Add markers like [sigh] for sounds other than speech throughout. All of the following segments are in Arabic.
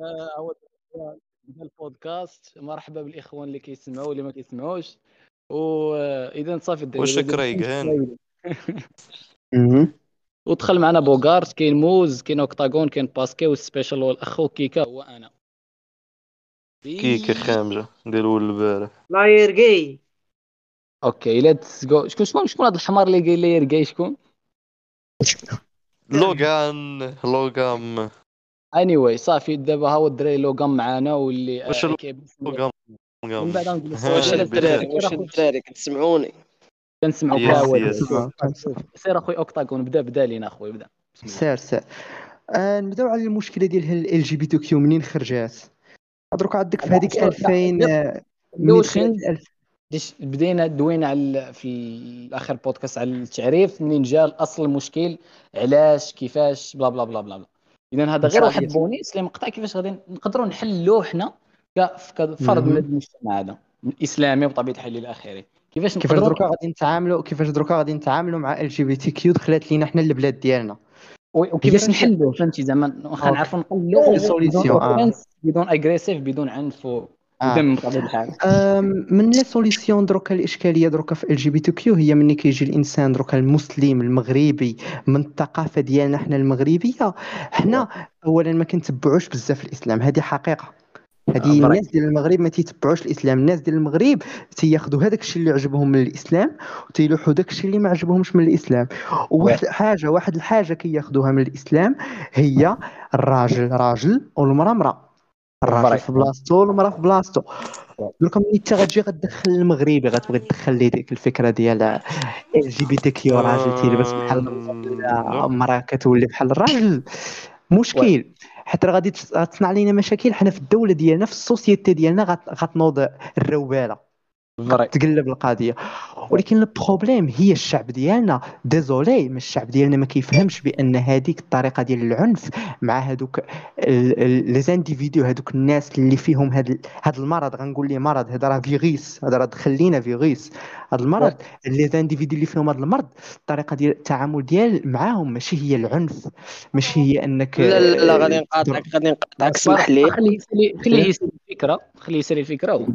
آه، هو بدا البودكاست. مرحبا بالإخوان اللي كيسمعوا واللي ما كيسمعوش. وإذا صافي الدراري رايق هاني مهم. ودخل معنا بوغارت كاين موز كاين أوكتاغون كاين باسكي وال special هو الاخ وكيكا هو أنا. كيكه خامجة قالوا البارح. لا يرقي. okay let's جو شكون شكون شكون هذا الحمار اللي قايل لي يرقاي شكون؟ لوغان لوغام. anyway صافي دابا ها هو الدراري لوغام معانا واللي واش آه، لو- كيبسم لوغام من بعد غنقول ها، [laughs] واش الدراري سير واش أخوي- الدراري كتسمعوني كنسمعوك yes،. سير أخوي اوكتاغون بدا بدا لينا أخوي بدا. سير سير. آه نبداو على المشكلة ديال إل جي بي تي كيو منين خرجات؟ درك عندك في هذيك لا، 2000 آه، ديش بدينا دوينا على في الأخر بودكاست على التعريف منين جا الأصل المشكل علاش كيفاش بلا بلا بلا بلا بلا. اذا هذا غير واحد. بونيس لمقطع كيفاش غادي نقدروا نحلوا حنا كفرد من المجتمع هذا الاسلامي بطبيعه الحال إلى آخره. كيفاش كيفاش دركا غادي نتعاملوا كيفاش دركا غادي نتعاملوا مع إل جي بي تي كيو دخلت لينا حنا البلاد ديالنا؟ وكيفاش نحلوا فهمتي زعما واخا. نعرفوا نحلوا solution، بدون agressif بدون عنف آه. من les solutions دروكا الإشكالية دروكا في إل جي بي تي كيو هي ملي كيجي الإنسان دروكا المسلم المغربي من الثقافة ديالنا حنا المغربية. حنا اولا ما كنتبعوش بزاف الإسلام هذه حقيقة. هذه آه،. الناس ديال المغرب ما تيتبعوش الإسلام. الناس ديال المغرب تياخذوا هذاك الشيء اللي عجبهم من الإسلام وتيلوحوا داك الشيء اللي ما عجبهمش من الإسلام. وواحد حاجة واحد الحاجة كياخذوها من الإسلام هي الراجل. راجل والمراه مرأة. الراجل. في بلاصتو والمراه في بلاصتو دركا ملي انت غتجي غتدخل المغربي غتبغي تدخل ليه ديك الفكرة ديال إل جي بي تي كيو راجل تيلبس بحال الراجل ولا مراه كتولي بحال الراجل. مشكل. حتى راه غادي غتصنع لينا مشاكل. حنا في الدولة ديالنا في ال société ديالنا غت- غتنوض الروبالة. تقلب القضية. ولكن ال problème هي الشعب ديالنا. désolé ما الشعب ديالنا ما كيفهمش بأن هذيك الطريقة ديال العنف مع هذوك les individus هذوك الناس اللي فيهم هذا هذا المرض. غنقول ليه مرض. هذا راه فيروس. هذا راه دخل لينا فيروس. هذا المرض les individus اللي فيهم هذا المرض الطريقة ديال التعامل ديال معاهم ماشي هي العنف. ماشي هي أنك لا لا لا آه، غادي نقاطعك غادي نقاطعك أسمح لي. خليه يسالي خليه يسالي الفكرة. خليه يسالي الفكرة.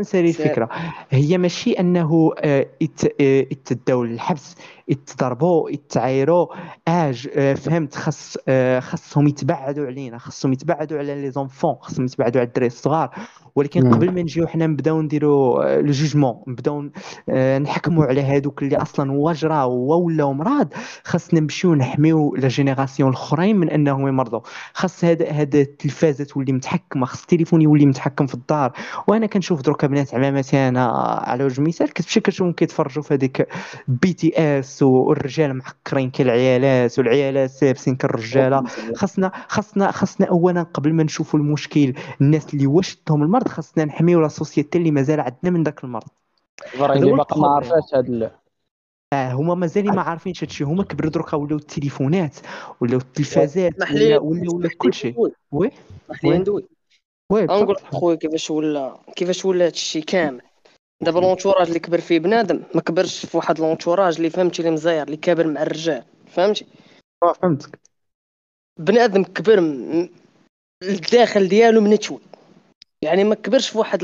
نسالي سير. الفكرة. هي ماشي أنه آه، يت- آه، يتداو للحبس يتضربوا يتعايروا آج آه، فهمت. خاص آه، خاصهم يتبعدوا علينا خاصهم يتبعدوا على لي زونفون خاصهم يتبعدوا على الدراري الصغار. ولكن مم. قبل ما نجيو حنا نبداو نديروا لو جوجمون نبداو آه، نحكموا على هذوك اللي أصلا وجرا ولاو مرض خاصنا نمشيو نحميو la génération الأخرين من أنهم يمرضوا خاص هذا هذا التلفازه تولي متحكمة خاص التليفون يولي متحكم في الدار. وأنا كنشوف دروكا بنات عماماتي أنا على وجه المثال كتمشي كتشوفهم كيتفرجوا في هذيك BTS والرجال معكرين كالعيالات والعيالات لابسين كالرجاله خاصنا خاصنا خاصنا اولا قبل ما نشوفوا المشكل الناس اللي وشتهم المرض خاصنا نحميو la société اللي مازال عندنا من ذاك المرض اللي ما. عرفاش هاد آه هما مازال ما عارفينش هادشي هما كبروا دروكا ولاو التليفونات ولاو التلفازات اسمح لي ولا ولا كلشي. oui oui. oui بصح. لك خويا كيفاش ولا كيفاش ولا هادشي كامل دابا l'entourage اللي كبر فيه بنادم ما كبرش في واحد l'entourage اللي فهمتي اللي مزير اللي كابر مع الرجال فهمتي؟ آه، فهمتك. بنادم كبر م- الداخل ديالو منتوي يعني ما كبرش في واحد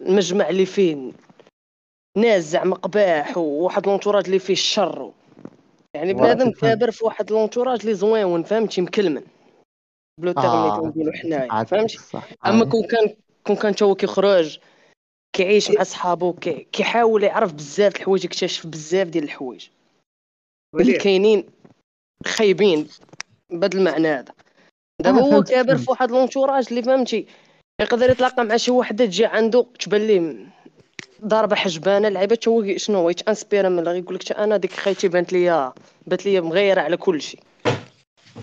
المجمع اللي فيه ناس زعما قباح وواحد l'entourage اللي فيه الشر يعني بنادم. كابر في واحد l'entourage اللي زوين فهمتي؟ مكلمن. بلو تيرم آه، اللي تنقولو حنايا فهمتي؟ أما. كون كان كون كان تا هو كيخرج كيعيش مع صحابو كي- كيحاول يعرف بزاف د الحوايج يكتشف بزاف ديال الحوايج. اللي كاينين خايبين بهذا المعنى هذا. دابا هو كابر. في واحد l'entourage اللي فهمتي يقدر يتلاقى مع شي وحدة تجي عنده تبان ليه ضاربة حجبانة لعيبة تا هو شنو هو يتانسبيرا من غيقول لك أنا ديك خيتي بانت ليا بانت ليا مغيرة على كل شيء.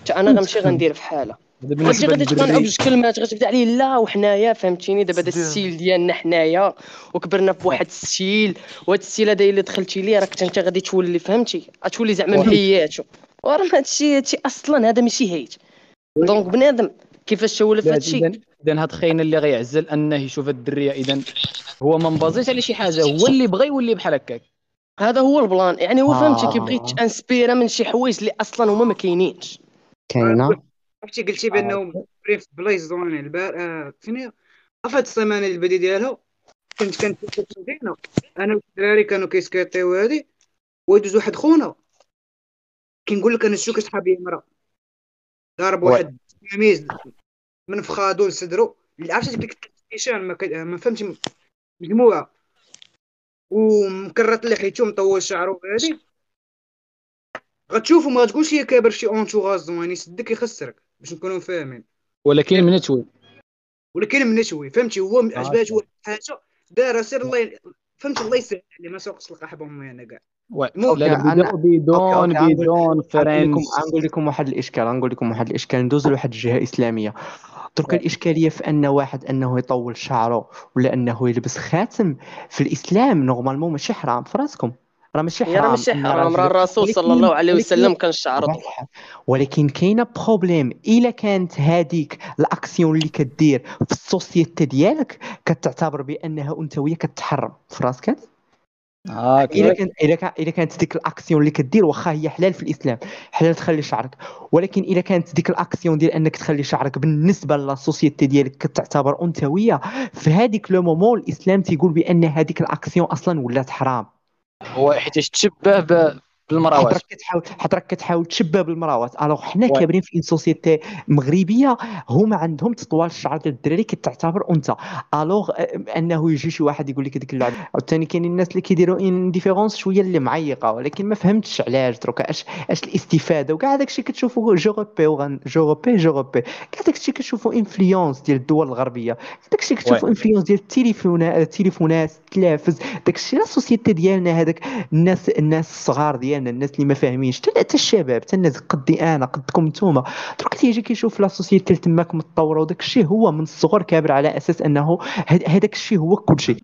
تا أنا غنمشي غندير في حالها هذا غادي غادي تقنعو بجوج كلمات غتبدا عليه. لا وحنايا فهمتيني؟ دابا هذا. ال style ديالنا حنايا وكبرنا في واحد ال style وهذا ال style هذا اللي دخلتي ليه راك انت غادي تولي فهمتي؟ غتولي زعما مهياتو وراه هذا الشيء هادشي أصلا هذا ماشي hate. donc بنادم كيفاش هذا الشيء اذا هاد خاين اللي غيعزل أنه يشوف الدرية إذا هو ما مبازيش على شي حاجة. هو اللي بغى يولي بحال هكاك. هذا هو ال plan. يعني هو فهمتي آه. كيبغي يتأنسبيرا من شي حوايج اللي أصلا هما ما كاينينش. كاينة. عرفتي قلتي بأنهم في بلايص زوينين البار آه، فين هاد السيمانه اللي بدي ديالها كنت كنت أنا والدراري كانوا كيسكيطيو هادي. ويدوز واحد خونا. كنقول لك أنا شو صحابي مرا ضارب. واحد تلميذ من فخادو لصدرو. اللي عرفتي ديك النيشان ما, كد- ما فهمتش مجموعة. ومكرط لحيته مطول شعره هادي. غتشوفو ما غتقولش هي كابر شي اونتوغاز زوين يسدك يخسرك. باش نكونوا فاهمين. ولكن من توي ولكن من نشوي فهمتي؟ هو آه. عجبات واحد الحاجة دار سير الله فهمتي؟ الله يسهل عليه ما سوقش القحبه امي أنا كاع لا بدون بدون فرنس غنقول لكم واحد الإشكال غنقول لكم واحد الإشكال. ندوز لواحد الجهة إسلامية. درك الإشكالية في أن واحد أنه يطول شعره ولا أنه يلبس خاتم في الإسلام normalement ماشي حرام في راسكم راه ماشي حرام راه ماشي حرام راه الرسول صلى الله عليه وسلم كان الحال. ولكن كاينة problème إلا كانت هذيك الأكسيون اللي كدير في ال société ديالك كتعتبر بأنها أنثوية كتحرم. في راسك آه إلا كيف كان إلا كان إلا كانت ديك الأكسيون اللي كدير واخا هي حلال في الإسلام حلال تخلي شعرك. ولكن إلا كانت ديك الأكسيون ديال أنك تخلي شعرك بالنسبة لل société ديالك كتعتبر أنثوية في هذيك le moment الإسلام تيقول بأن هذيك الأكسيون أصلا ولات حرام. هو حيت تشبه بالمراوات. حضرتك كتحاول حضرتك كتحاول تشبه بالمراوات. Alors حنا. كابرين في une société مغربية هما عندهم تطوال الشعر ديال الدراري كتعتبر أنثى. Alors آه، أنه يجي شي واحد يقول لك هذيك اللعبة. عاوتاني كاينين الناس اللي كيديروا une différence شوية اللي معيقة ولكن ما فهمتش علاش. دروك اش أش الاستفادة؟ وكاع داك الشيء كتشوفوا je répète وغن je répète je répète كاع داك الشيء كتشوفوا influence ديال الدول الغربية. داك الشيء كتشوفوا influence ديال التليفونات التليفونات التلافز داك الشيء la société ديالنا هذاك الناس الناس الصغار ديالنا الناس اللي ما فاهمينش حتى الشباب حتى الناس قدي أنا قدكم نتوما. درك تيجي كيشوف la société تماك متطورة وداك الشيء هو من الصغر كابر على أساس أنه هذاك الشيء هو كل شيء.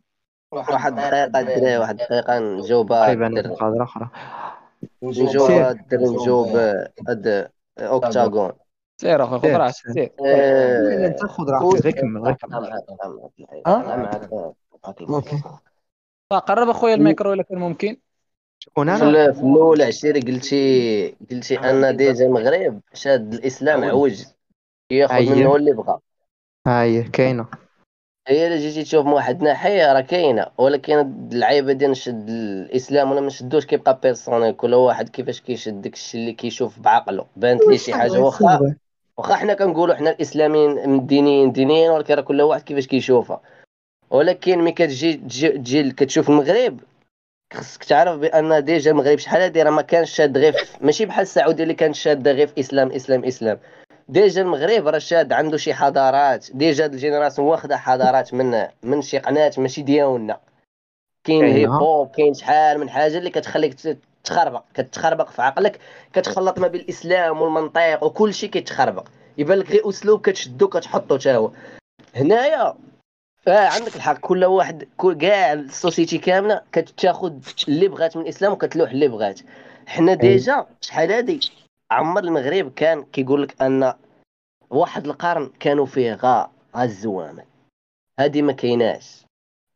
واحد الدقيقة الدراري واحد الدقيقة نجاوبها طيب نقدر أخرى نجاوبها الدري نجاوب هاد اوكتاغون سير اخويا خذ راحتك سير. آه، أنت خذ راحتك. غير كمل غير كمل أوكي. قرب اخويا الميكرو الا كان ممكن؟ شكون أنا؟ في الأول عشيري قلتي قلتي أن ديجا المغرب شاد الإسلام عوج. ياخذ أييه. منه اللي بغى هاي كاينة. هي إلا جيتي تشوف من واحد الناحيه راه كاينة. ولكن اللعيبه ديال نشد الإسلام ولا ما نشدوش كيبقى personnel كل واحد كيفاش كيشد داك الشيء اللي كيشوف بعقله. بانت ليه شي حاجة واخا واخا حنا كنقولوا حنا الإسلاميين دينيين دينيين ولكن راه كل واحد كيفاش كيشوفها. ولكن ملي كتجي تجي, تجي كتشوف المغرب خصك تعرف بأن déjà المغرب شحال هادي؟ راه ما كانش شاد غير ماشي بحال السعوديه اللي كانت شاده غير في إسلام إسلام إسلام. déjà المغرب راه شاد عنده شي حضارات. déjà ال génération واخدة حضارات من من شي قناة ماشي ديالنا. كاين كاينة. ال hip hop كاين شحال من حاجة اللي كتخليك تخربق كتخربق في عقلك. كتخلط ما بين الإسلام والمنطق وكل شيء كيتخربق. يبان لك غير أسلوب كتشدو كتحطو تا هو. هنايا آه عندك الحق كل واحد كاع ال société كاملة كتاخذ اللي بغات من الإسلام وكتلوح اللي بغات. حنا ديجا شحال هادي؟ عمر المغرب كان كيقول لك أن واحد القرن كانوا فيه غا غا الزوامل هادي ما كايناش.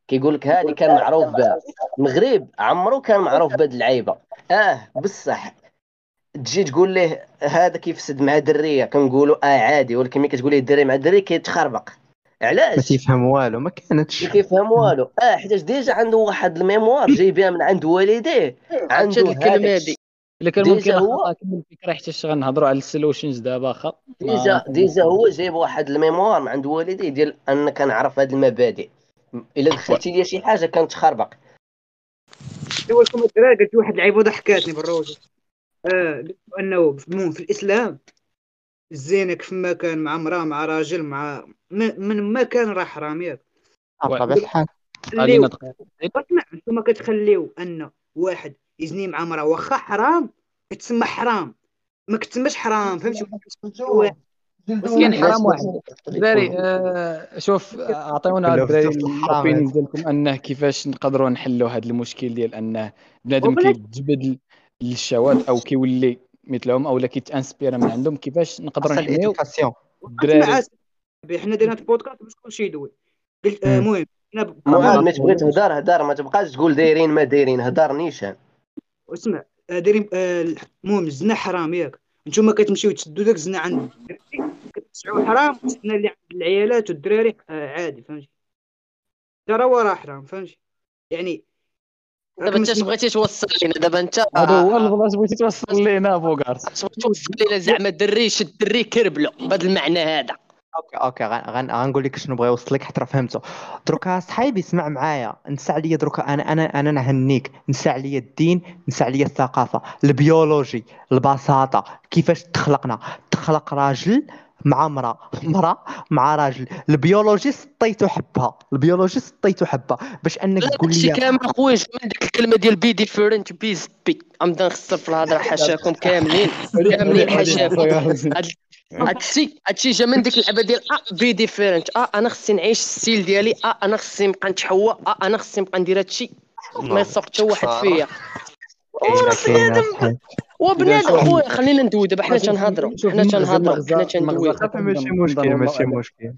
كيقول لك هادي كان معروف بها المغرب عمرو كان معروف بهاد اللعيبه آه بصح. تجي تقول ليه هذا كيفسد مع دريه كنقولوا آه عادي ولكن ملي كتقول ليه دري مع دري كيتخربق. ما علاش تيفهم والو ما كانتش. ما كيفهم والو. آه حيتاش déjà عنده واحد ال mémoire جايبها من عند والديه. عنده هاد الكلمة هادي. إلا كان ممكن هو- كمل الفكرة حتى غنهضروا على ال solutions دابا اخا déjà déjà هو جايب واحد ال mémoire من عند والديه ديال أن كنعرف هاد المبادئ. إلا دخلتي ليا شي حاجة كنتخربق هو لكم الدراري قلت واحد اللعيبه ضحكاتني بالروج. آه قلت أنه في المهم في الإسلام الزينه كيف ما كان مع امرأة مع راجل مع ما- من ما كان راه حرام ياك بطبيعة الحال. اسمع أنتم كتخليو أن واحد يزني مع امراه واخا حرام؟ كتسمى حرام. ما كتسماش حرام فهمتي كاين حرام واحد. الدراري آه شوف آه، أعطيونا الدراري ال opinion ديالكم أنه كيفاش نقدروا نحلوا هذا المشكل ديال انه بنادم كيتجبد للشهوات أو كيولي مثلهم أو لا كيت inspira من عندهم. كيفاش نقدروا نحميو ال éducation. الدراري حنا درنا البودكاست باش كلشي يدوي. قلت آه،. المهم ب- معاد ما تبغي تهدر هدر ما تبقاش تقول دايرين ما دايرين هدر نيشان. اسمع آه، دايرين آه، المهم الزنا حرام ياك. نتوما كتمشيو تشدوا داك الزنا عند يتسعوا حرام وحنا اللي عند العيالات والدراري آه، عادي فهمتي؟ ترى هو راه حرام فهمتي؟ يعني دابا انت اش بغيتي توصل لينا دابا انت هذا هو اللي بغيتي توصل لينا بغيتي توصل لينا زعما دري شد دري كربلو بهذا المعنى هذا. أوكي أوكي غن- غن- غنقول لك شنو بغا يوصل لك حتى راه فهمته. دروكا صحيبي اسمع معايا. نسى عليا دروكا أنا أنا أنا نهنيك. نسى عليا الدين نسى عليا الثقافة. البيولوجي البساطة. كيفاش تخلقنا؟ تخلق راجل مع مرأة مرأة مع راجل. البيولوجي سطيتو حبها. البيولوجي سطيتو حبها. باش أنك تقول لي كامل اخويا جا من ديك الكلمة ديال be different be spe غنبدا نخسر في الهضرة حاشاكم كاملين. كاملين [laughs] حاشاكم. [laughs] هاد- هادشي هادشي جا من ديك اللعبة ديال آه be different آه أنا خصني نعيش ال style ديالي. آه أنا خصني نبقى نتحوى آه أنا خصني نبقى ندير هادشي. ما يسوق حتى واحد فيا. كاينة صحيح. وبنادم. خويا خلينا ندوي دابا حنا تنهضروا حنا تنهضروا حنا تندويو صافي ماشي مشكل ماشي. مشكل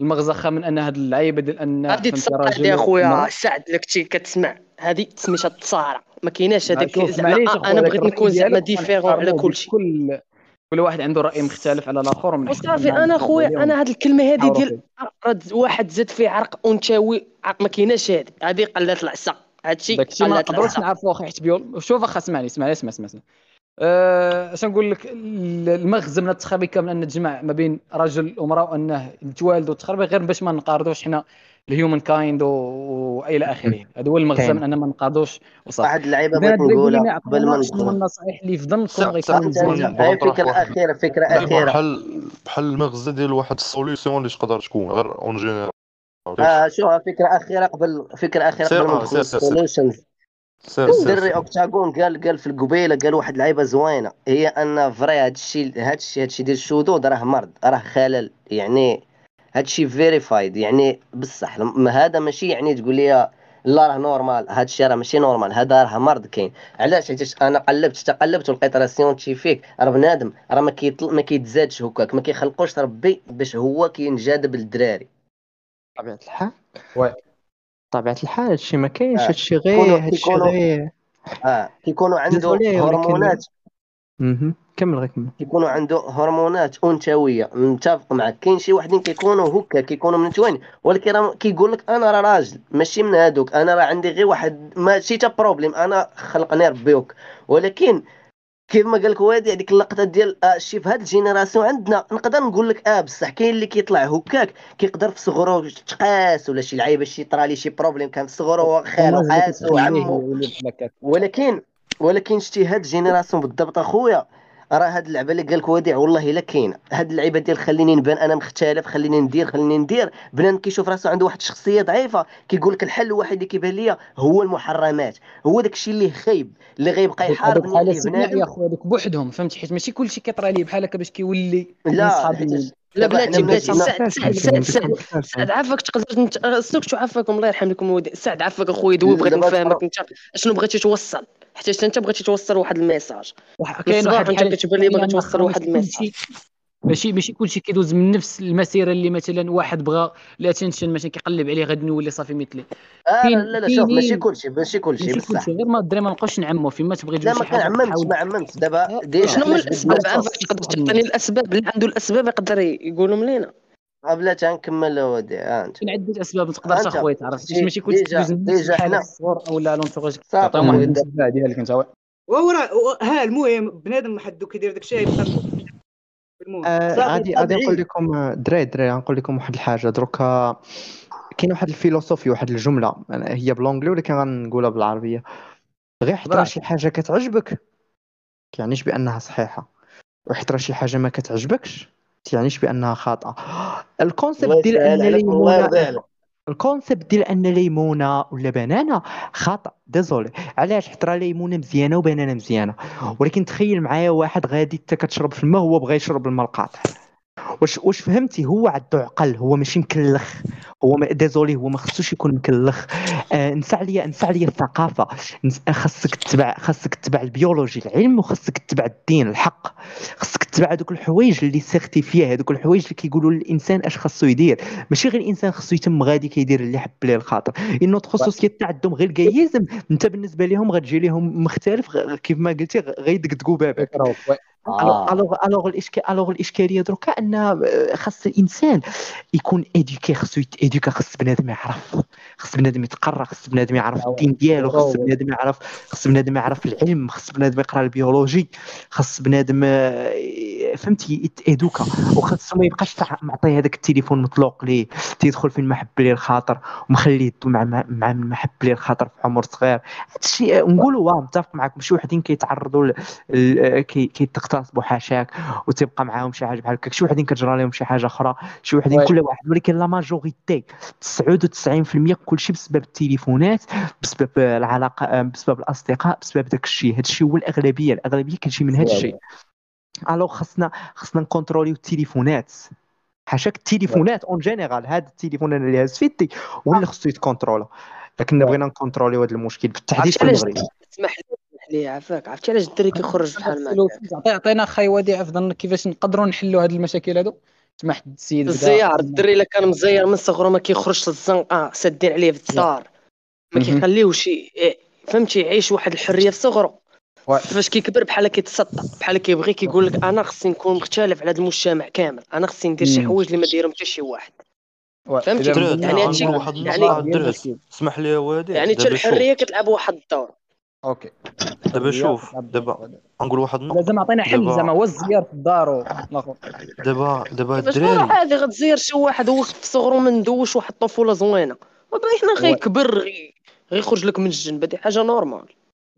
المغزى خا من ان هاد اللعيبة ديال ان هادي فهمتي تصارع يا خويا. سعد لك شي كتسمع. هادي سميتها التصارع ما كايناش هذاك زعما أنا بغيت نكون زعما ديفيرون على غنحترمو كل شيء كل كل واحد عنده رأي مختلف على الآخر ومن وصافي حقنا أنا خويا أنا هاد الكلمة هادي ديال واحد زاد فيه عرق أنثوي عرق ما كايناش هادي هادي قلات العصا. هادشي ما نقدروش نعرفوا واخا حيت بيول شوف اخا اسمعني اسمعني اسمع اسمع اسمع. اش نقول لك ال- المغزى من التخربيق كامل أن تجمع ما بين رجل ومرأة وأنه يتوالدوا التخربيق غير باش ما نقارضوش حنا ال human kind وإلى آخره. هذا هو المغزى. من أن ما نقارضوش وصافي واحد اللعيبة بغيت نقولها قبل ما ندخل النصائح اللي في ظنكم بغيت فكرة أخيرة فكرة أخيرة. بحال بحال المغزى ديال واحد ال solution اللي تقدر تكون غير en général آه شو فكرة أخيرة قبل فكرة أخيرة قبل ما آه، ندخل سير، سير، سير. solutions سير سير. دري أوكتاغون قال قال في القبيلة قال واحد اللعيبه زوينة. هي أن فري هاد الشيء هاد الشيء هاد الشيء ديال الشذوذ راه مرض راه خلل. يعني هاد الشيء verified يعني بصح هذا ماشي يعني تقول لي لا راه normal هاد الشيء راه ماشي normal هذا راه مرض كاين. علاش؟ حيت أنا قلبت حتى قلبت ولقيت راه scientifique راه بنادم راه ما كيطل ما كيتزادش هكاك ما كيخلقوش ربي باش هو كينجذب للدراري طبيعة الحال. Oui. طبيعة الحال هادشي ما كاينش آه. هادشي غير هادشي غير. آه كيكونوا عنده ولكن- هرمونات. مهم. كمل غير كمل. كيكونوا عنده هرمونات أنثوية. متفق معك. كاين شي وحدين كيكونوا هكا كيكونوا منتوين ولكن راه كيقول لك أنا راه راجل ماشي من هادوك. أنا راه عندي غير واحد ماشي تا problème أنا خلقني ربي ولكن كيف ما قال لك وديع هذيك اللقطة ديال آه شي في هاد ال génération عندنا نقدر نقول لك آه بصح كاين اللي كيطلع هكاك كيقدر في صغرو تقاس ولا شي لعيبة شي طرا ليه شي problème كان في صغرو خالو قاسو كتخليه عمو يولي بحال هكاك. ولكن ولكن شتي هاد ال génération بالضبط أخويا راه هاد اللعبة اللي قالك وديع والله إلا كاينة. هاد اللعيبة ديال خليني نبان أنا مختلف خليني ندير خليني ندير. بنادم كيشوف راسو عنده واحد الشخصية ضعيفة كيقول لك الحل الوحيد اللي كيبان ليا هو المحرمات. هو داك الشيء اللي خايب اللي غيبقى استثنائي بنادم اخويا هذوك بوحدهم فهمتي؟ حيت ماشي كلشي كيطرى ليه بحال هكا باش كيولي لا. لا بلاتي بلاتي. سعد سعد سعد سعد سعد عافاك تقدر شو عافاكم الله يرحم لكم الوالدين سعد عافاك اخويا دوي بغيت نفهمك أنت شنو بغيتي توصل. حيت أنت بغيتي توصل واحد الميساج. كاين واحد أنت كتبان لي باغي استثنائية توصل واحد الميساج. ماشي ماشي كلشي كيدوز من نفس المسيرة اللي مثلا واحد بغى ال attention مثلا كيقلب عليه غادي نولي صافي مثلي. آه لا لا شوف ماشي كلشي ماشي كلشي ماشي بصح. كلشي غير ما الدري ما نبقاوش نعمو فيما تبغي ما شي حاجة كنعممش تحاول ما عممتش. دابا déjà شنو هما الأسباب؟ تقدر تعطيني الأسباب؟ اللي عنده الأسباب يقدر يقولهم لينا قبل تنكمل وديع ها أنت. كاين عدة أسباب ما تقدرش أنت. اخويا تعرف. ماشي كلشي déjà- حنا- في الصغر أو لا l'entourage تعطيهم واحد خويا، الانتباه ديالك انت ها المهم بنادم حدو كيدير داك الشيء يبقى المهم آه، غادي غادي. نقول لكم آه، دراري دراري غنقول لكم واحد الحاجة. دروكا كاين واحد ال philosophie واحد الجملة أنا- هي ب l'anglais ولكن غنقولها بالعربية. غير براحتك. شي حاجة كتعجبك كيعنيش بأنها صحيحة. راه شي حاجة ما كتعجبكش تعنيش بأنها خاطئة. [gasps] ال concept ديال ان ال concept ديال أن ليمونة ولا بنانة خطأ désolé. علاش؟ حيت راه ليمونة مزيانة وبنانة مزيانة. ولكن تخيل معايا واحد غادي انت كتشرب في الماء هو بغى يشرب الماء القاطع. واش واش فهمتي؟ هو عنده عقل هو ماشي مكلخ. هو ما désolé هو ما خصوش يكون مكلخ. آه نسى عليا نسى عليا الثقافة. خاصك تتبع خاصك تتبع البيولوجي العلم وخاصك تتبع الدين الحق. خاصك تتبع دوك الحوايج اللي certifiés هذوك الحوايج اللي كيقولوا للإنسان أش خاصو يدير. ماشي غير الإنسان خاصو يتم غادي كيدير اللي حب ليه الخاطر. إنه خصوصيات تاع عندهم غير الجايزم انت بالنسبة لهم غتجي لهم مختلف كيف ما قلتي غيدقدقوا بابك. آه. الوغ الوغ الاشكال الوغ الاشكاليه دركا ان آه، خاص الإنسان يكون اديوكي خاصو يتاديوكا خاص بنادم يعرف. خاص بنادم يتقرأ خاص بنادم يعرف الدين ديالو خاص بنادم يعرف خاص بنادم يعرف العلم خاص بنادم يقرأ البيولوجي خاص بنادم آه، فهمتي؟ يتادوكا وخاصو ما يبقاش معطيه هذاك التليفون مطلوق ليه؟ تيدخل فين ما حب ليه الخاطر ومخليه مع مع ما حب ليه الخاطر في عمر صغير. هادشي نقولوا واه متفق معك ماشي وحدين كيتعرضوا ل- ل- كي- كيتغتصبوا حاشاك وتبقى معاهم شي حاجة بحال هكاك. شي وحدين كتجرى لهم شي حاجة أخرى. شي وحدين. كل واحد. ولكن لا ماجوريتي 99% كلشي بسبب التليفونات بسبب العلاقة بسبب الأصدقاء بسبب داك الشيء. هذا الشيء هو الأغلبية. الأغلبية كتجي من هذا الشيء. alors خاصنا خاصنا ن contrôler يو التليفونات حاشاك التليفونات en général هذا التليفون أنا اللي هاز في يدي هو اللي خصو يت contrôla لكن بغينا ن contrôler يو هذا المشكل بالتحديد في المغرب اسمح لي اسمح لي عافاك عرفتي علاش الدري كيخرج بحال ما عطي- عطينا خاي وديع في ظنك كيفاش نقدروا نحلوا هذه المشاكل هادو سمح السيد. الزيار الدري الا كان مزير من صغرو ما كيخرجش للزنقه سادين عليه في الدار ما. كيخليوش فهمتي يعيش واحد الحريه في صغرو oui. فاش كيكبر بحال كيتسطى بحال كيبغي كيقول لك أنا خصني نكون مختلف على هذا المجتمع كامل أنا خصني ندير شي. حوايج اللي ما دايرهم حتى شي واحد. فهمتي؟ يعني هادشي- واحد يعني- المشكل. اسمح لي يا وديع يعني حتى الحرية كتلعب واحد الدور. okay. دابا شوف دابا غنقول واحد النقطة. لازم عطينا حل زعما هو الزيار في الدار دابا دابا الدراري. عادي غتزير شي واحد هو في صغرو ما ندوش واحد الطفولة زوينة. وباينه غيكبر غي- غيخرج لك من الجنب هذه حاجة normal.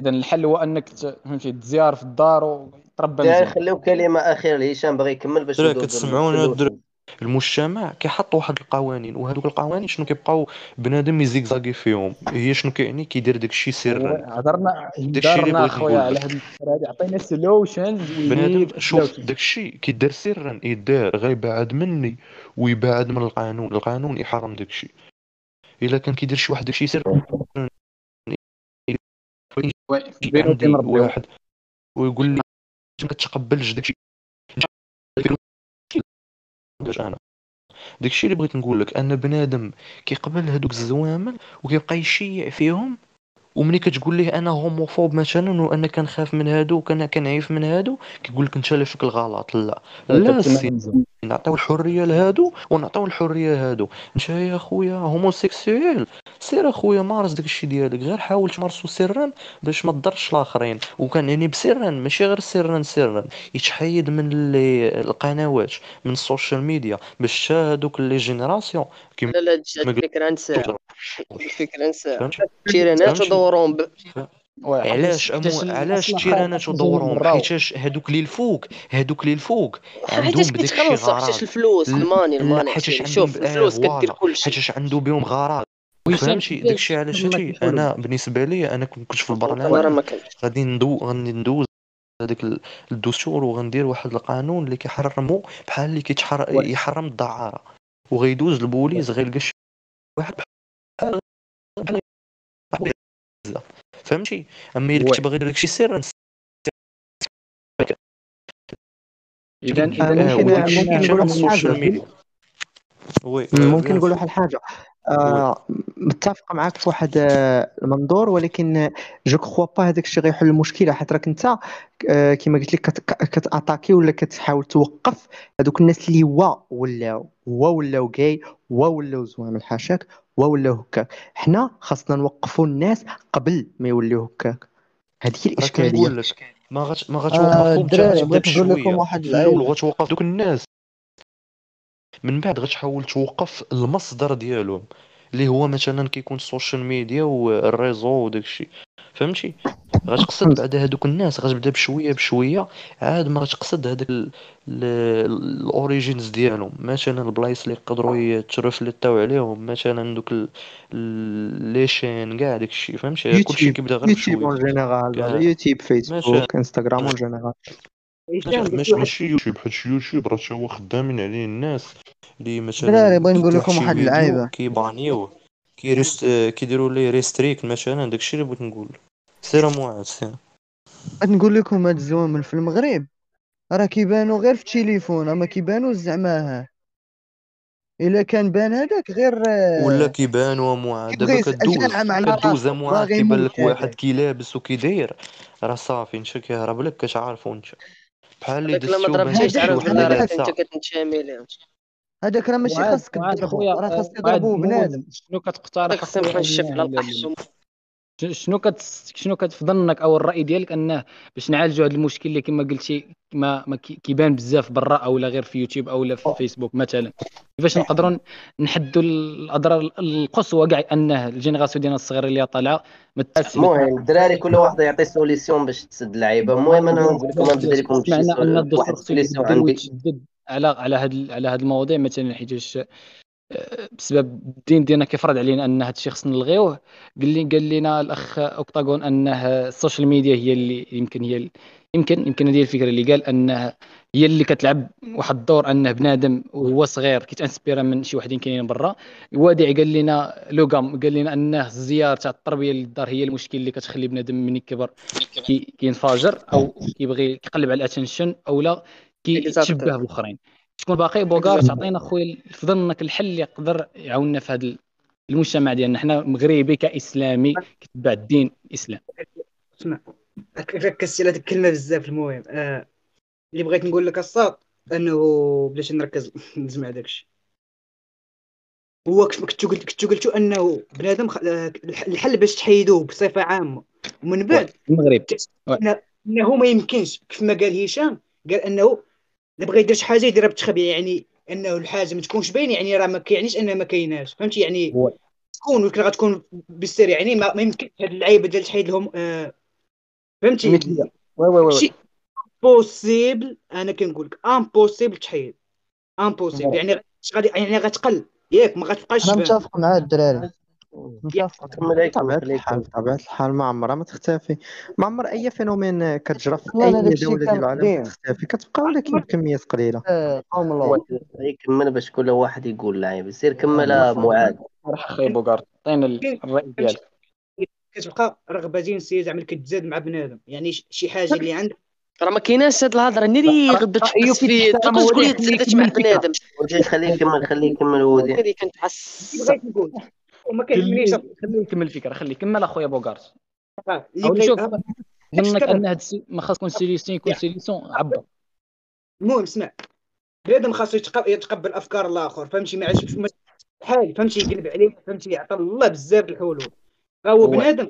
إذا الحل هو أنك فهمتي تزيار في الدار وتربى مزيان. خليو كلمة أخيرة لهشام بغى يكمل باش. الدراري المجتمع كيحط واحد القوانين وهذوك القوانين شنو كيبقاو بنادم يزيكزاكي فيهم؟ هي شنو كيعني كيدير داكشي سرا. هضرنا داكشي اللي هضرنا اخويا نقول على. هذه الفكرة هذه عطينا solutions بنادم شوف داكشي كيدار سرا يدار غيبعد مني ويبعد من القانون. القانون يحرم داكشي. إلا كان كيدير شي واحد داكشي سرا. بينو عندي واحد ويقول لي ما كتقبلش داكشي. أنا. داكشي اللي بغيت نقول لك أن بنادم كيقبل هذوك الزوامل وكيبقى يشيع فيهم وملي كتقول ليه أنا هوموفوب مثلا وأنا كنخاف من هادو وكان كنعيف من هادو كيقول لك انت اللي فيك الغلط لا. لا نعطيو الحرية لهادو ونعطيو الحرية لهادو. انت يا خويا homosexuel سير أخويا مارس داكشي ديالك. غير حاول تمارسو سرا باش ما تضرش الآخرين. وكان يعني بسرا ماشي غير سرا سرا. يتحيد من اللي القنوات من ال social media باش هادوك لي génération. كيما لا لا الفكرة الفكرة نساها فهمتي تيرانات فهمتي؟ ودورهم ب... علاش أمو... علاش تيرانات ودورهم حيتاش هادوك اللي الفوق هادوك اللي الفوق عندهم حيتاش بداك الشي كيتخلصوا غرض حيتاش الفلوس ال money ال money شوف الفلوس كدير. كلشي. حيتاش عنده بهم غرض. ويسام فهمتي؟ داكشي علاش هادشي؟ أنا بالنسبة لي أنا كنت في البرلمان. غادي ندو غادي ندوز هذاك ال- الدستور وغندير واحد القانون اللي كيحرمو بحال اللي كيتحر oui. يحرم الدعارة. وغيدوز البوليس غيلقى شي واحد فهمتي؟ أما إلا. كنت باغي داك الشيء سرا اذا آه، اذا ممكن- حنا ممكن عندنا نقول واحد ال social الحاجة. media. oui. ممكن نقول واحد الحاجة. آه متفق معك في واحد آه، المنظور ولكن je crois pas هذاك الشيء غيحل المشكلة حيت راك أنت آه، كما قلت لك كت- كت attaquer ولا كتحاول توقف هذوك الناس اللي هو ولاو هو ولاو جاي هو ولاو زوامل حاشاك هو ولاو هكاك. حنا خاصنا نوقفوا الناس قبل ما يوليو هكاك. هذه هي الإشكالية. ما غاتش ما آه، الدراري غتبدا بغيت نقول لكم واحد في الأول غتوقف دوك الناس. من بعد غتحاول توقف المصدر ديالهم. اللي هو مثلا كيكون ال social media وال réseaux وداك الشيء. فهمتي؟ غتقصد بعد هادوك الناس غتبدا بشوية بشوية عاد ما غتقصد هذاك ال origins ديالهم. مثلا البلايص اللي يقدروا يترفلتاو عليهم مثلا دوك les chaînes كاع داك الشيء. فهمتي؟ كلشي كيبدا غير YouTube en بشويه général. YouTube Facebook Instagram en général ماشي ماشي يوتيوب حيت يوتيوب راه هو خدامين عليه الناس اللي مثلا دراري بغيت نقول لكم واحد العيبة. كيبانيوه كيريست كيديروا ليه restrict مثلا داكشي اللي بغيت نقول. سير موعد سير بغيت نقول لكم هاد الزوامل في المغرب راه كيبانوا غير في التليفون اما كيبانوا زعما إلا كان بان هذاك غير ولا كيبانوا موعد كيبغي دابا كدوز كدوز باغي كيبان لك واحد. كيلابس وكيداير. راه صافي انت كيهرب لك كتعرفو انت بحال اللي لا ما دزتو ضربتيش راك أنت كتنتمي ليه هذاك راه ماشي خاصك تضربو خويا راه خاص وعاد تضربوه نوض. بنادم شنو كتقترح أخويا؟ نمشي في انه لا- لا- القحص لا. شنو كت شنو كت في ظنك أو الرأي ديالك أنه باش نعالجوا هذا المشكل اللي كما قلتي ما, ما كي- كيبان بزاف برا أو لا غير في يوتيوب أو لا في فيسبوك مثلا. كيفاش نقدروا نحدوا الأضرار القصوى كاع انه ال génération ديالنا الصغيرة اللي طالعة ما المهم الدراري كل واحد يعطي solution باش تسد اللعيبة. المهم أنا نقول لكم نبدا لكم واحد خصو solution يتبدل عندي. على على هذا على هذا المواضيع. مثلا حيتاش آه، بسبب الدين ديالنا كيفرض علينا أن هذا الشيء خصنا نلغيوه. قال لي قال لنا الأخ أوكتاغون انه ال social media هي اللي يمكن هي يمكن يمكن هذه الفكرة اللي قال انها هي اللي كتلعب واحد الدور انه بنادم وهو صغير كيت inspira من شي وحدين كاينين برا. وديع قال لنا لوغام قال لنا انه الزيارة تاع التربية للدار هي المشكل اللي كتخلي بنادم من يكبر كي- كينفجر أو كيبغي كيقلب على ال attention أو لا كيتشبه بالاخرين شكون باقي بوغار تعطينا خويا في ظنك الحل اللي يقدر يعاوننا في هذا المجتمع ديالنا. حنا مغربي كإسلامي كتبع الدين الإسلام. أسمع. ركزتي على هذيك الكلمة بزاف المهم. آه اللي بغيت نقول لك الصاد أنه بلاش نركز نسمع داكشي. هو كنتو قلت كنتو قلتو أنه بنادم خ... آه، الحل باش تحيدوه بصفة عامة. ومن بعد المغرب. إنه ما يمكنش. كيف ما قال هشام قال أنه إلا بغى يدير شي حاجة يديرها بتخبي يعني إنه الحاجة ما تكونش باينة يعني راه ما كيعنيش انها ما كايناش فهمتي يعني. تكون ولكن غتكون بالسر يعني ما, ما يمكن هاد اللعيبة ديال تحيد لهم آه فهمتي. oui oui oui شي possible أنا كنقول لك impossible تحيد impossible يعني غادي يعني غتقل ياك ما غتبقاش أنا. متفق مع الدراري كمل هيك بطبيعة خليك الحال بطبيعة الحال ما عمرها ما تختفي. ما عمر أي phénomène كتجرى في لا، لا، أي داكشي دولة كان ديال العالم قديم. كتختفي كتبقى ولكن بكميات قليلة. آه، قوم الله. هيك كمل باش كل واحد يقول لعيبه سير كمل معاذ راح اخويا بوغار عطينا الرأي ديالك. كتبقى رغبة جنسيه زعما كتزاد مع بنادم؟ يعني ش- شي حاجة اللي عندك؟ راه ما كايناش هاد الهضرة. ناري غدا تحس فيه تقدر تقول لي تزادت مع بنادم. خليه يكمل خليه يكمل ودي. هذه كنت بغيت نقول وما كيهمنيش خليه يكمل الفكرة خليه كمل أخويا بوغار اللي أو بغيت شوف آه، ظنك كتبت. أن هذا السي- ما خاص يكون سيليسيون يكون سيليسيون عبر. المهم اسمع. بنادم خاصو يتق- يتقبل أفكار الآخر فهمتي؟ ما عادش ما- حال فهمتي؟ يقلب عليه فهمتي؟ يعطى الله بزاف الحلول. فهو هو. بنادم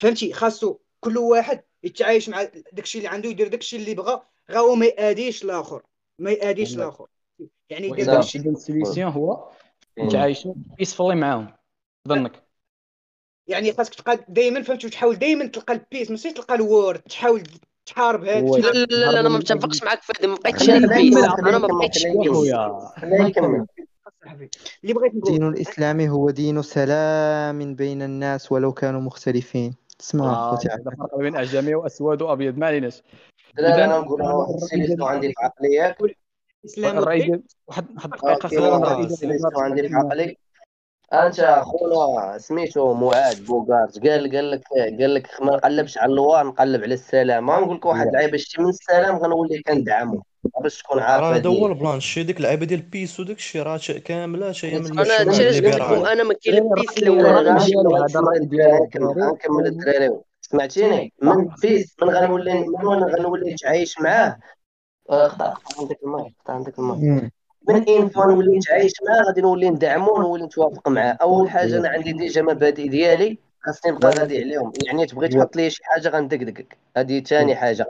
فهمتي؟ خاصو كل واحد يتعايش مع داكشي اللي عنده يدير داكشي اللي بغا غا هو ما ياديش الآخر. ما ياديش. الآخر. يعني يدير داكشي ال solution هو مم. تعايشوا peacefully معاهم. ظنك. يعني خاصك تبقى دائما فهمتي وتحاول دائما تلقى ال peace ماشي تلقى ال war تحاول تحارب هذا. لا لا لا, أنا ما متفقش معك في هذا ما بقيتش أنا ال peace أنا ما بقيتش اللي بغيت نقول الدين الإسلامي هو دين سلام بين الناس ولو كانوا مختلفين. اسمع آه، خوتي هذا فرق بين اعجمي وأسود وأبيض ما عليناش لا لا أنا نقول عندي في عقلي ياك الاسلام واحد واحد دقيقة. عندي في عقلي أنت خونا سميتو معاذ بوغارت قال قال لك قال لك ما نقلبش على ال war نقلب على السلام. ما نقول لك واحد اللعيبه شتي من السلام غنولي كندعمو. باش تكون عارف راه هذا هو البلان. شي ديك اللعيبة ديال peace وداك الشيء راه كاملة جاية من أنا المجتمع هادشي علاش قلت لكم الليبرالي أنا ما كاين هذا الرأي ديالو. غنكمل الدراري. سمعتيني؟ من peace من غنولي من وين غنولي تعايش معاه. آه، قطع عندك الماء قطع عندك الماء انفو نولي نتعايش معاه غادي نولي ندعمو ونولي نتوافق معاه. أول حاجة أنا عندي déjà مبادئ ديالي خاصني نبقى غادي عليهم. يعني تبغي تحط لي شي حاجة غندقدقك هذه ثاني حاجة.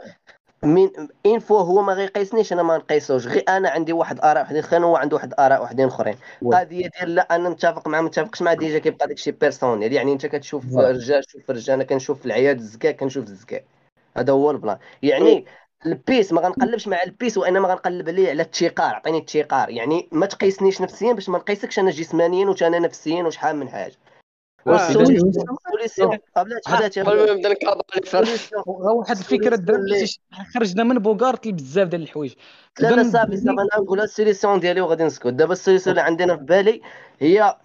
من انفو هو ما غيقيسنيش أنا ما نقيسوش. غير أنا عندي واحد آراء وحدين اخرين هو عنده واحد آراء وحدين أخرين. قضيه ديال لا أنا نتفق معاه ما نتفقش معاه déjà كيبقى داكشي personnel يعني أنت كتشوف. رجال شوف رجال أنا كنشوف العياد الزكاه كنشوف الزكاه هذا هو البلان. يعني ال peace ما غنقلبش مع ال peace وإنما غنقلب عليه على التيقار عطيني التيقار يعني ما تقيسنيش نفسيا باش ما نقيسكش أنا جسمانيا واش أنا نفسيا وشحال من حاجة. آه، واحد الفكرة درت خرجنا من بوغارت بزاف ديال الحوايج. لا لا صافي صافي أنا نقول ال solution ديالي وغادي نسكت. دابا ال solution اللي عندنا في بالي هي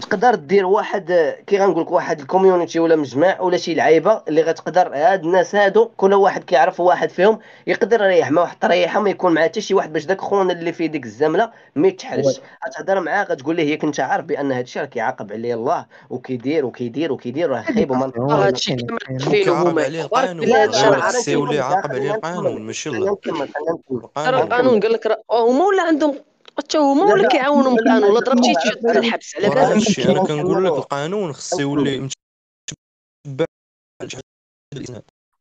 تقدر دير واحد كي غنقول لك واحد ال community ولا مجمع ولا شي لعيبة اللي غتقدر هاد الناس هادو كل واحد كيعرف واحد فيهم يقدر يريح مع واحد التريحه ما يكون معاه حتى شي واحد باش داك خونا اللي في ديك الزملة ما يتحرجش غتهضر معاه غتقول ليه ياك انت عارف بأن هاد الشيء راه كيعاقب عليه الله وكيدير وكيدير وكيدير راه خايب وما كامل تخفيله كيعاقب عليه القانون بالله هادشي راه غير عارف خصو يولي خلينا يعاقب عليه القانون ماشي الله القانون القانون قال لك راه هما ولا عندهم حتى هما لا، ولا لا، كيعاونوا القانون ولا لا، ضربتي تشد الحبس على بالك؟ أنا. كنقول لك القانون خصو يولي متبع.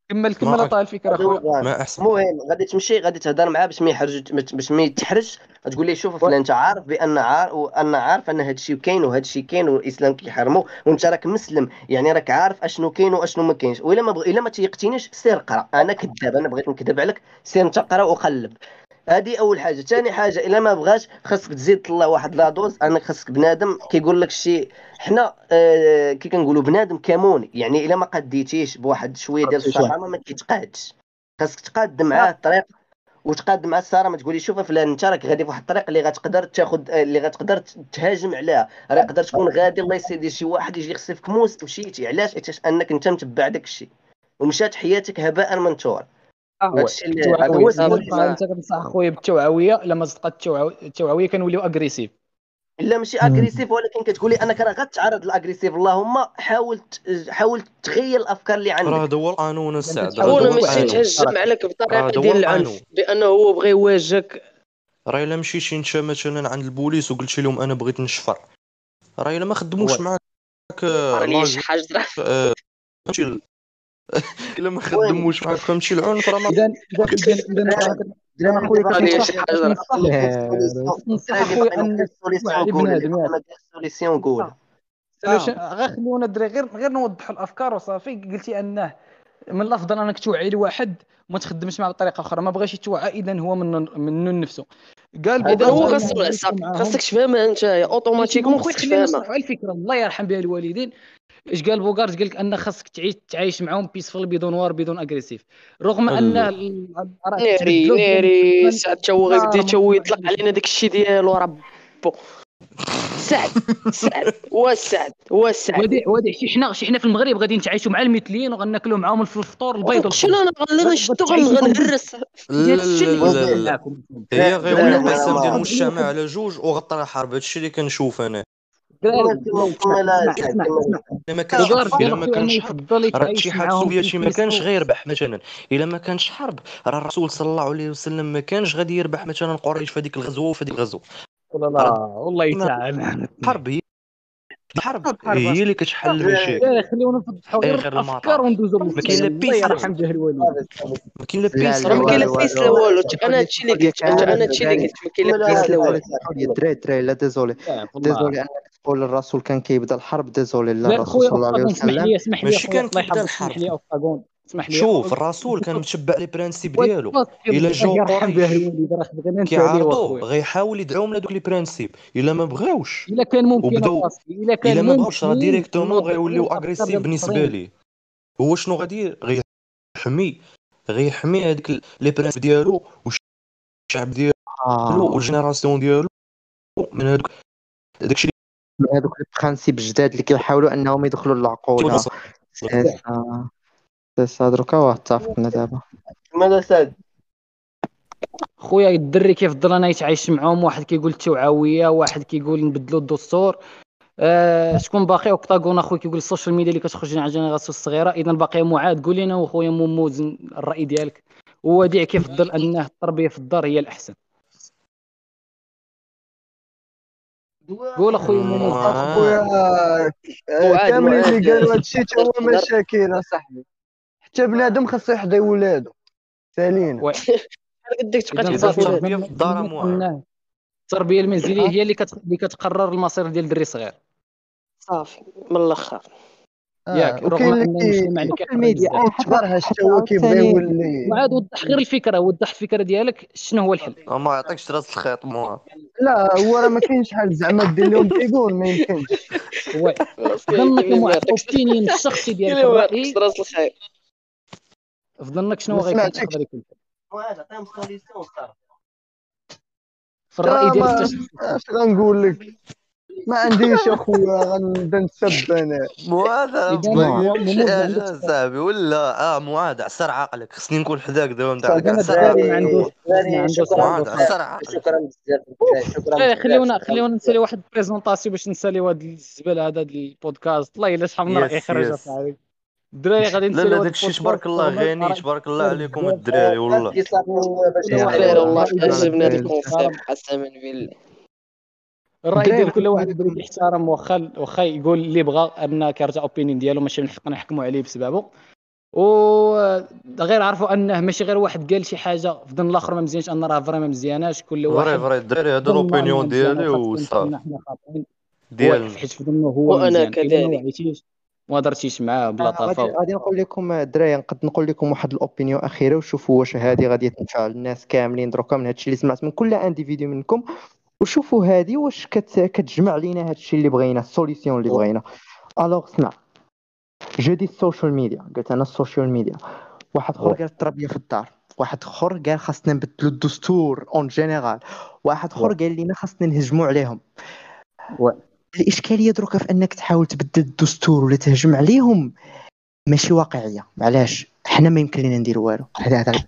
كمل كمل عطاه الفكرة اخويا ما أحسن. المهم غادي تمشي غادي تهضر معاه باش ما يحرج باش ما يتحرج. غتقول ليه شوف فلان أنت عارف بأن عارف وأن عارف أن هذا الشيء كاين وهذا الشيء كاين والإسلام كيحرمه وأنت راك مسلم. يعني راك عارف أشنو كاين وأشنو ما كاينش. وإلا ما بغ... إلا ما تيقتينيش سير قرأ. أنا كذاب أنا بغيت نكذب عليك. سير أنت قرأ وقلب. هذه أول حاجة. ثاني حاجة إلا ما بغاش خاصك تزيد طلع واحد لا دوز. انك خاصك بنادم كيقول لك شي حنا آه كي كنقولوا بنادم كموني. يعني إلا ما قديتيش بواحد شوية ديال الصحامه ما كيتقادش. خاصك تقاد معاه الطريق وتقاد مع السارة. ما تقولي شوف فلان أنت راك غادي في واحد الطريق اللي غتقدر تاخذ اللي غتقدر تهاجم عليها. راه يقدر تكون غادي. الله يسيدي شي واحد يجي يخسف موس. مشيتي. علاش؟ حيت أنك أنت متبع داك الشيء. ومشات حياتك هباء منثورا هذا الشيء اللي هذا هو التوعوية. السبب. انت كتنصح خويا بالتوعويه لما صدقات التوعو- التوعويه كنوليو أغريسيف. لا ماشي أغريسيف ولكن كتقولي انك راه غتعرض للاغريسيف اللهم حاول حاول تغير الأفكار اللي راه عندك هذا هو القانون السعد راه هو ماشي تهجم عليك راه بطريقه ديال. العنف بأنه هو بغى يواجهك. راه إلا مشيتي أنت مثلا عند البوليس وقلتي لهم أنا بغيت نشفر. راه إلا ما خدموش. معاك آه، راه [laughs] إلا ما خدموش معاك فهمتي العنف راه ما اذا اذا اذا اذا أخويا. سوليسيون قول سوليوشن غير خليونا الدراري غير غير نوضحوا الأفكار وصافي. قلتي أنه من الأفضل أنك توعي لواحد وما تخدمش معه بطريقة أخرى. ما بغاش يتوعى اذا هو من منه نفسه. قال اذا هو خاصو معاهم. خاصك تفهمها أنت. أوتوماتيكمون خاصك تفهمها. الفكرة. الله يرحم بها الوالدين. اش قال بوغارد قال لك ان خاصك تعيش تعايش معاهم بيسفل بدون وار بدون اغريسيف رغم ان ناري ناري تا هو غيبدا تا هو يطلق علينا داك الشيء ديالو ربو سعد سعد هو سعد هو سعد وادي وادي شي حنا شي حنا في المغرب غادي نتعايشوا مع المثليين وغناكلوا معاهم في الفطور البيض شنو أنا غنلي غنشدو غن- غنهرس لا لا لا لا معاكم. هي لا، القسم ديال. المجتمع على جوج وغطرا حرب هادشي اللي كنشوف أنا دراري، كما لا اسمع اسمع اسمع الا ما كانش حرب الا ما كانش حرب راه يتعايش اتحاد معاهم السوفيتي ما كانش. غيربح مثلا الا ما كانش حرب راه الرسول صلى الله عليه وسلم ما كانش غادي يربح مثلا قريش في هذيك الغزوه وفي هذيك الغزوه والله تعالى الحرب هي الحرب هي اللي كتحل المشاكل لا خليونا نفتحوا إيه غير الافكار. وندوزوا ما كاين لا بيس يرحم به الوالدين ما كاين لا peace راه ما كاين لا، peace لا، والو. أنا هادشي اللي قلت أنا هادشي اللي قلت ما كاين لا peace لا والو دري دري لا ديزولي ديزولي انك تقول الرسول كان كيبدأ الحرب désolé لا الرسول صلى الله عليه وسلم. لي اسمح لي ماشي كان كيبدأ يحفظك، اسمح الحرب. لي اسمح لي شوف الرسول كان متبع les principes ديالو الله جاو اخويا غيحاول يدعوهم لهذوك les principes إلا ما بغاوش. إلا كان ممكن إلا كان إلا ما بغاوش راه directement غيوليو agressif بالنسبة. ليه هو شنو غادي غيحمي غيحمي هذيك les principes ديالو والشعب ديالو آه. وال génération ديالو من هذوك داكشي من هذوك ال principes الجداد اللي كيحاولوا أنهم يدخلوا للعقول سا دروكا واه اتفقنا دابا. ماذا سعد خويا الدري كيفضل أنا يتعايش معاهم؟ واحد كيقول التوعوية واحد كيقول نبدلوا الدستور. آه شكون باقي؟ اوكتاغون اخويا كيقول ال social media اللي كتخرج لنا على ال génération الصغيرة. إذا باقي معاد قول لنا وخويا موموز الرأي ديالك. ووديع كيفضل أنه التربية في الدار هي الأحسن. قول أخويا موموز آه. خويا وعاد- كاملين وعاد اللي قالوا هادشي تا هو مشاكل. اصاحبي حتى بنادم خاصو يحضي ولادو. سالينا. قدك تبقى التربية في الدار التربيه المنزليه هي اللي كت... اللي كتقرر المصير ديال الدري الصغير صافي من الأخر. ياك آه، رغم وكاين أن اللي الميديا. كيتبرهش حتى هو كيبغي يولي. وعاد وضح غير الفكرة وضح الفكرة ديالك شنو هو الحل؟ ما يعطيكش راس الخيط مو. لا هو راه ما كاينش شحال زعما دير لهم تيقول ما يمكنش. هو ظنك معاد opinion الشخصي ديالك الراي راس الخير في ظنك شنو ما غيكون. يقدر يكون عطيهم سوليسيون في الرأي ديالك اش غنقول لك؟ ما عنديش اخويا غنبدا نسب أنا. معاذ إذا باغي مو- شي مو- حاجة عندك- صاحبي ولا آه معاذ عسر عقلك. خصني نكون حداك دابا أنا عسر الدراري ما عقلك معاذ صعوبة. عسر عقلك. شكرا بزاف. الدراري، شكرا بزاف. خليونا شكراً خليونا. نسالي واحد البريزونطاسيون باش نساليو هذا الزبل هذا البودكاست. والله إلا شحال من راه يخرج. اصاحبي الدراري غادي لا نساليو لا هذا داكشي تبارك الله غني تبارك الله عليكم. الدراري والله. والله ديال ال concept. قسما بالله الرأي ديال كل واحد بغى يحترم واخا واخا يقول اللي بغى ان كيرجع opinion ديالو ماشي من حقنا نحكموا عليه بسببه و غير عرفوا أنه ماشي غير واحد قال شي حاجة في ظن الآخر ما مزيانش أن راه free ما مزياناش كل واحد free free الدراري هذا ال opinion ديالي وصافي. ديالنا حيت في ظنه هو الا كذلك. ما درتيش معاه بلا غادي طافه غادي نقول لكم الدراري نقد نقول لكم واحد الاوبينيون أخيرة وشوفوا واش هذه غادي تنفع الناس كاملين دروكا من هادشي اللي سمعت من كل انديفيديو منكم. وشوفوا هذه واش كت... كتجمع لينا هادشي اللي بغينا السوليسيون اللي بغينا. الوغ اسمع جو دي السوشيال ميديا قلت أنا السوشيال ميديا واحد أخر. قال التربيه في الدار. واحد أخر قال خاصنا نبدلوا الدستور اون جينيرال واحد أخر قال لنا خاصنا نهجموا عليهم. و- الإشكالية دروكا في أنك تحاول تبدل الدستور ولا تهجم عليهم. ماشي واقعية. علاش؟ حنا ما يمكن لنا نديروا والو.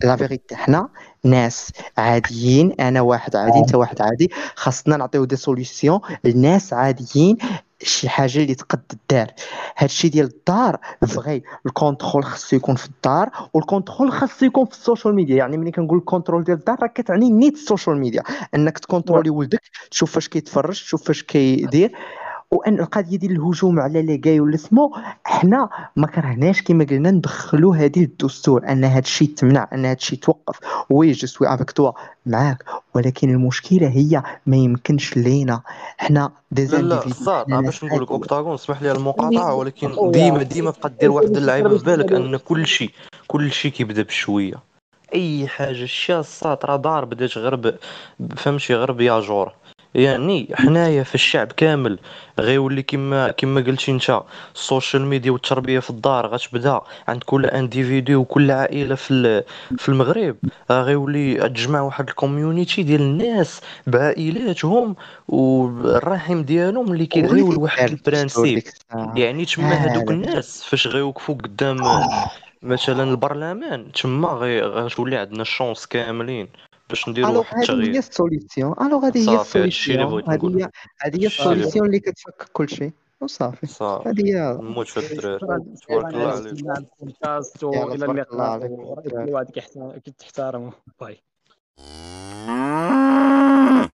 la vérité حنا ناس عاديين أنا واحد عادي أنت واحد عادي. خاصنا نعطيو des solutions لناس عاديين شي حاجة اللي تقد الدار. هادشي ديال الدار vrai ال contrôle خاصو يكون في الدار وال contrôle خاصو يكون في ال social media يعني ملي كنقول ال contrôle ديال الدار راه كتعني نيت ال social media أنك تكونترولي ولدك تشوف فاش كيتفرج تشوف فاش كيدير. وأن القضية ديال الهجوم على لي جاي ولا سمو حنا ما كرهناش كما قلنا ندخلوا هذه الدستور أن هذا الشيء تمنع أن هذا الشيء توقف وي جو سوي افيك توا معاك. ولكن المشكلة هي ما يمكنش لينا. حنا دي لا لا صار باش نقول لك. أوكتاغون اسمح لي على المقاطعة ولكن. ديما ديما بقى دير واحد اللعيبه في بالك أن كل شيء كل شيء كيبدا بشوية. أي حاجة الشاصات راه دار بدات غير ب- فهمتي غير بياجور يعني حنايا في الشعب كامل غيولي كما كما قلتي انت السوشيال ميديا والتربية في الدار غتبدا عند كل انديفيدو وكل عائلة في في المغرب راه غيولي تجمع واحد الكوميونيتي ديال الناس بعائلاتهم والرحم ديالهم اللي كيدعيو لواحد البرانسيب. يعني تما هذا. الناس فاش غيوقفوا قدام مثلا البرلمان تما غتولي عندنا ال chance كاملين باش نديروا واحد هذه هي التغيير ال solution alors هذه هي صافي، هادشي اللي ال solution بغيت نقول. هذه هي ال solution اللي كتفك كل شيء وصافي صافي هذه هي نموت في الدراري تبارك الله للبودكاست يلا والى اللقاء كيحترم bye